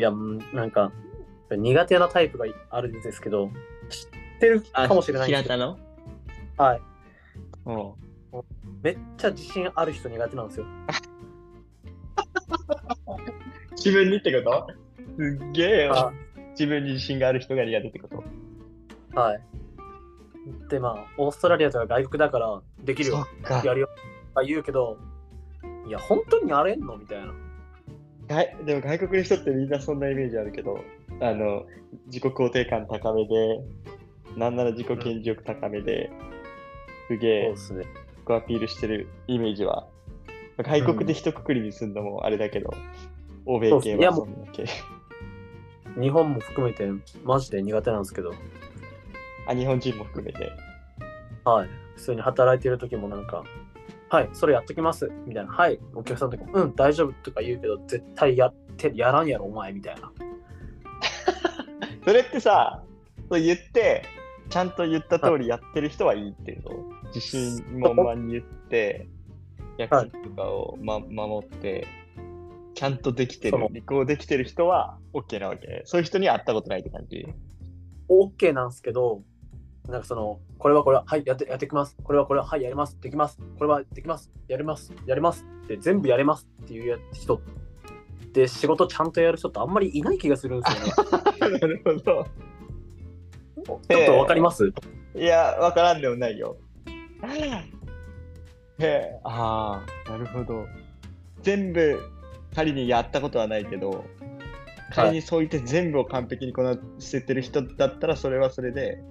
いや、うんなんか、苦手なタイプがあるんですけど、知ってるあかもしれないんですけ平田の？ど、はい。おうめっちゃ自信ある人苦手なんですよ。自分にってこと？すっげえあよ。自分に自信がある人が苦手ってこと？はい。で、まあ、オーストラリアとか外国だから、できるよ、やるよ、とか言うけど、いや、本当にやれんの？みたいな。はい、でも外国の人ってみんなそんなイメージあるけど、あの、自己肯定感高めで、なんなら自己顕示欲高めで、すげえそね。自己アピールしてるイメージは、外国で一括りにすんのもあれだけど、欧米系はそんな系。日本も含めて、マジで苦手なんですけど、あ、日本人も含めて。はい。普通に働いてる時もなんか、はい、それやっときます、みたいな。はい、お客さんとかも、うん、大丈夫とか言うけど、絶対やって、やらんやろ、お前、みたいな。それってさ、そう言って、ちゃんと言った通りやってる人はいいっていうの？自信満々に言って、約束とかを、ま、守って、ちゃんとできてる履行できてる人は OK なわけ。そういう人には会ったことないって感じ？OK なんですけど、なんかその、これはこれは、はい、やって、やってきます。これはこれは、はい、やります。できます。これはできます。やります。やります。って全部やれますっていうや人って仕事ちゃんとやる人ってあんまりいない気がするんですよね。なるほど。ちょっとわかります？いや、わからんでもないよ。へえ、ああ、なるほど。全部、仮にやったことはないけど、仮にそう言って全部を完璧にこなしてってる人だったら、それはそれで、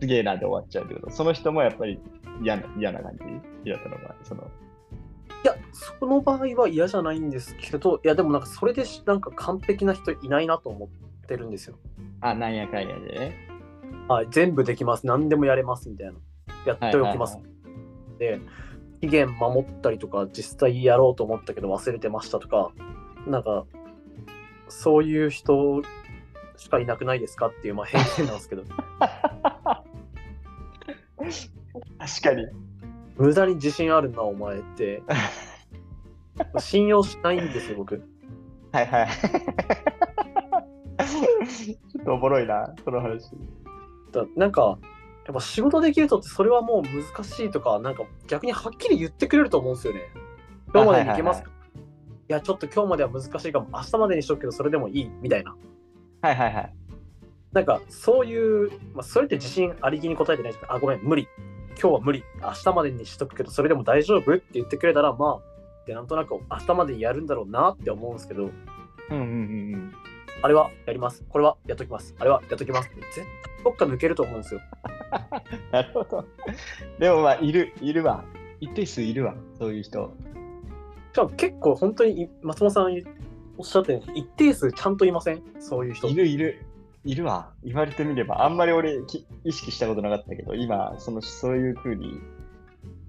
すげえなで終わっちゃうってこと？その人もやっぱり嫌な嫌な感じ？嫌だったのが、その。いや、その場合は嫌じゃないんですけど、いや、でもなんかそれでしなんか完璧な人いないなと思ってるんですよ。あ、なんやかんやでね。はい、全部できます。何でもやれますみたいな。やっておきます。はいで、期限守ったりとか、実際やろうと思ったけど忘れてましたとか、なんか、そういう人しかいなくないですかっていう、まあ、偏見なんですけど、確かに。無駄に自信あるな、お前って。信用しないんですよ、僕。はいはい。ちょっとおもろいな、その話。だなんか、やっぱ仕事できる人ってそれはもう難しいとか、なんか逆にはっきり言ってくれると思うんですよね。今日までに行けますか、いや、ちょっと今日までは難しいかも、明日までにしとくけど、それでもいいみたいな。はいはいはい。なんかそういう、まあ、それって自信ありげに答えてないじゃん。あ、ごめん、無理。今日は無理。明日までにしとくけど、それでも大丈夫って言ってくれたら、まあ、でなんとなく明日までにやるんだろうなって思うんですけど、うんうんうんうん。あれはやります。これはやっときます。あれはやっときますって。絶対どっか抜けると思うんですよ。なるほど。でもまあ、いる、いるわ。一定数いるわ、そういう人。しかも結構本当に松本さんおっしゃったように、一定数ちゃんといません？そういう人。いるいる。いるわ。言われてみれば、あんまり俺き意識したことなかったけど、今、そのそういう風に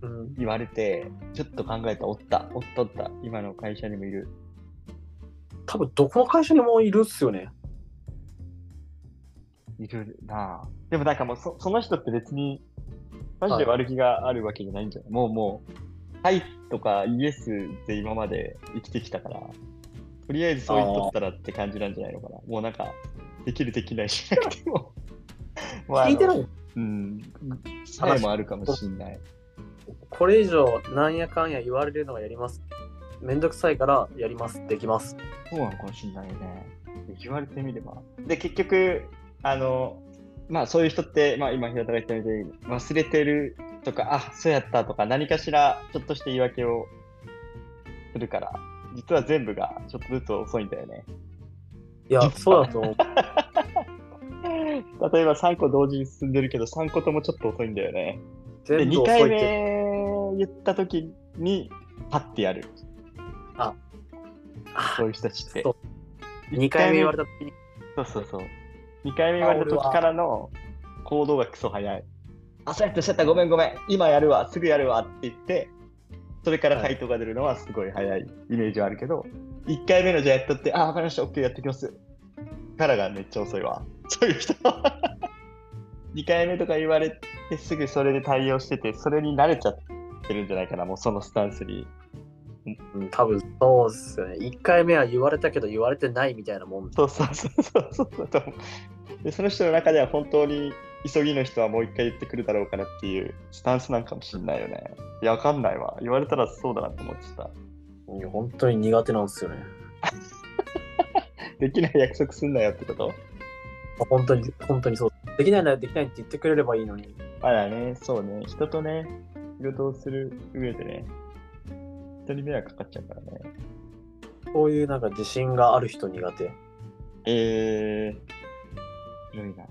うん、言われて、ちょっと考えた、おった、おったおった。今の会社にもいる。多分どこの会社にもいるっすよね。いるなぁ。でもなんかもうそ、その人って別に、マジで悪気があるわけじゃないんじゃない、もうもう、はいとかイエスで今まで生きてきたから、とりあえずそう言っとったらって感じなんじゃないのかな？もうなんか、できるできないしなくても。もうあの聞いてないうん。さえもあるかもしんない。これ以上なんやかんや言われるのはやります。めんどくさいからやります。できます。そうなのかもしんないよね。言われてみれば。で、結局、あの、まあそういう人って、まあ今平田が言ったみたいに、忘れてるとか、あ、そうやったとか、何かしらちょっとした言い訳をするから、実は全部がちょっとずつ遅いんだよね。いや、そうだと思う。例えば3個同時に進んでるけど、3個ともちょっと遅いんだよね。で、2全部遅回。目言った時に、パッてやる。あそういう人たちって。そう2回目言われた時に、そうそうそう。2回目言われた時からの行動がクソ早い。あ、そうやった、そうやった、ごめんごめん。今やるわ、すぐやるわって言って、それから回答が出るのはすごい早いイメージはあるけど、1回目のじゃあやっとって、あ、わかりました、OK、やってきます。からがめっちゃ遅いわ。そういう人。2回目とか言われてすぐそれで対応してて、それに慣れちゃってるんじゃないかな、もうそのスタンスに。うん、多分そうですよね。1回目は言われたけど言われてないみたいなもん。そうそうそうそうそうでその人の中では本当に急ぎの人はもう一回言ってくるだろうかなっていうスタンスなんかもしれないよね。いや、わかんないわ。言われたらそうだなと思ってた。いや本当に苦手なんですよね。できない約束すんなよってこと？本当に、本当にそう。できないならできないって言ってくれればいいのに。まだね、そうね。人とね、仕事をする上でね、人に迷惑かかっちゃうからね。こういうなんか自信がある人苦手。えー、広いな。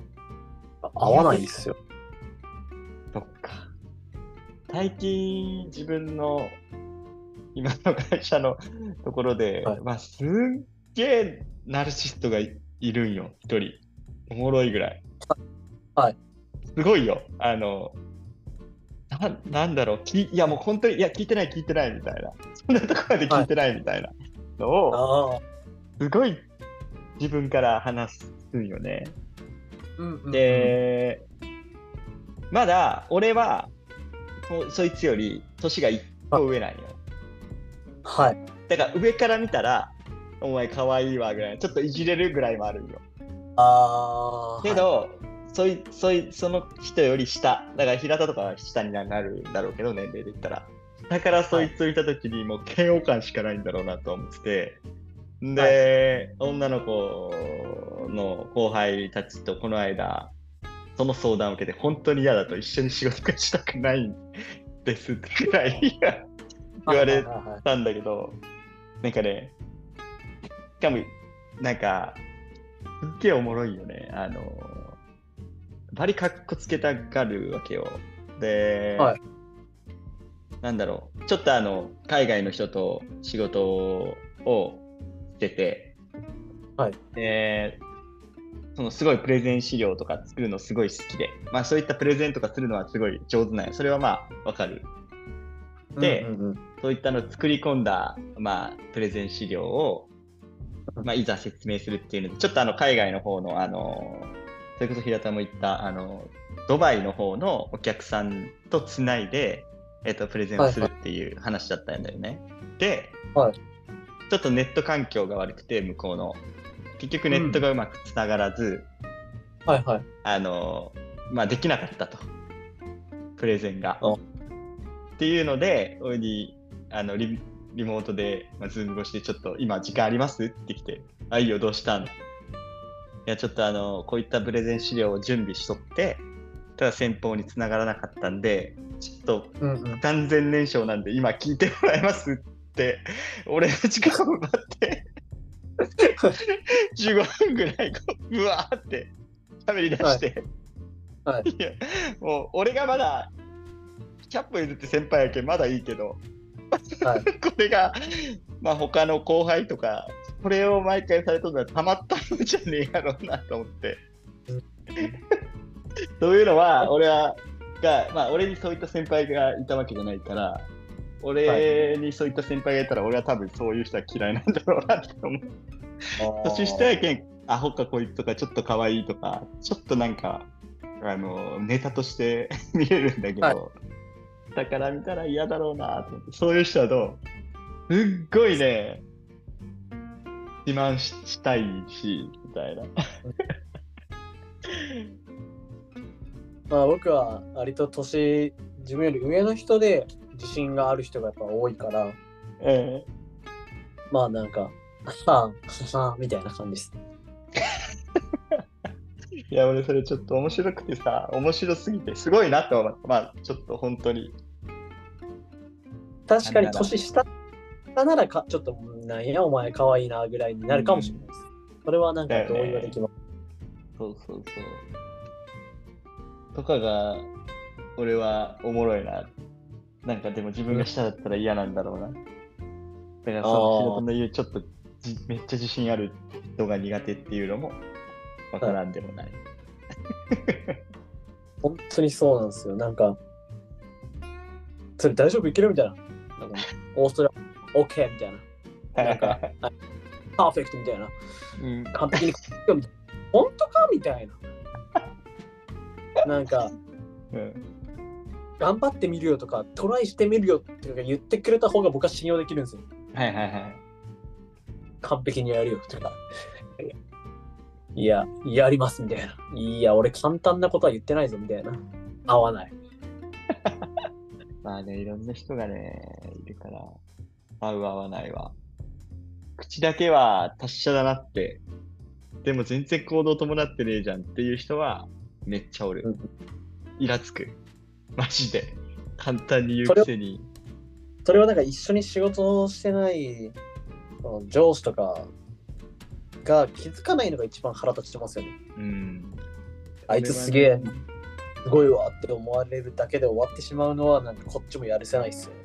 合わないんですよ。そっか。最近、自分の今の会社のところで、はいまあ、すっげえナルシストがいいるんよ、一人。おもろいぐらい。はい。すごいよ。あの、ななんだろうき、いやもう本当に、いや、聞いてない、聞いてないみたいな。そんなとこまで聞いてないみたいなのを。すごい自分から話すんよね。で、まだ俺はそそいつより年が1個上なんよ。はい。だから上から見たら、お前可愛いわぐらい、ちょっといじれるぐらいもあるんよ。ああ。けど、そいそいその人より下、だから平田とかは下になるんだろうけど、年齢で言ったら。だからそいつをいたときにもう嫌悪感しかないんだろうなと思ってて。で、女の子の後輩たちとこの間、その相談を受けて、本当に嫌だと一緒に仕事がしたくないんですってくらい 言われたんだけど、なんかね、しかも、なんか、すっげえおもろいよね。あの、バリかっこつけたがるわけよ。で、はいなんだろう、ちょっとあの、海外の人と仕事をしてて、はいで、そのすごいプレゼン資料とか作るのすごい好きで、まあそういったプレゼンとかするのはすごい上手なんよ。それはまあわかる。でうんうんうんそういったのを作り込んだ、まあ、プレゼン資料を、まあ、いざ説明するっていうので、ちょっとあの海外の方の、あの、それこそ平田も言った、あの、ドバイの方のお客さんとつないで、えっと、プレゼンをするっていう話だったんだよね。で、はいちょっとネット環境が悪くて、向こうの。結局ネットがうまくつながらず、はいはい。あの、まあ、できなかったと。プレゼンが。あっていうので、俺に、あのリ、リモートで、まあ、ズーム越しで、ちょっと今時間あります？って来て、あ、いいよ、どうしたん？いや、ちょっとあの、こういったプレゼン資料を準備しとって、ただ先方に繋がらなかったんで、ちょっとうんうん。完全燃焼なんで、今聞いてもらえます？って、俺の時間を奪って、15分ぐらいこう、うわーって喋り出して、はいはいや、もう俺がまだ、100歩譲って先輩やけんまだいいけど、はい。これが、まあ他の後輩とか、これを毎回されとるのはたまったもんじゃねえやろうなと思ってうん。そういうのは、俺は、が、まあ俺にそういった先輩がいたわけじゃないから、俺にそういった先輩がいたら、俺は多分そういう人は嫌いなんだろうなって思う。年下やけん、アホかこいつとか、ちょっと可愛いとか、ちょっとなんか、あの、ネタとして 見れるんだけど、はい。だから見たら嫌だろうなと思って、そういう人はどう？すっごいね、自慢ししたいし、みたいな。まあ僕は割と年、自分より上の人で自信がある人がやっぱ多いから、え。まあなんか、はあ、はあ、みたいな感じです。え いや、俺それちょっと面白くてさ、面白すぎて、すごいなと思った。まあ、ちょっと本当に。確かに年下ならかちょっと、なんやお前可愛いなぐらいになるかもしれないです。それはなんか同意はできます。そうそうそう。とかが、俺はおもろいな。なんかでも自分が下だったら嫌なんだろうな。だからその仕事の言うちょっとじめっちゃ自信ある人が苦手っていうのもわからんでもない。本当にそうなんですよ。なんか、それ大丈夫いけるみたいな。なんかオーストラリア、OK みたいな。なんかパーフェクトみたいな。うん、完璧にみたいな。本当かみたいな。なんか、うん、頑張ってみるよとか、トライしてみるよってか言ってくれた方が僕は信用できるんですよ。はいはいはい。完璧にやるよとか。いや、やりますみたいな。いや、俺簡単なことは言ってないぞみたいな。合わない。まあね、いろんな人がね、いるから、合う合わないは。口だけは達者だなって、でも全然行動伴ってねえじゃんっていう人はめっちゃおる。うんイラつく。マジで。簡単に言うくせに。それはなんか一緒に仕事をしてない上司とかが気づかないのが一番腹立ちますよね。うん。あいつすげえ、すごいわって思われるだけで終わってしまうのはなんかこっちもやるせないっすよね。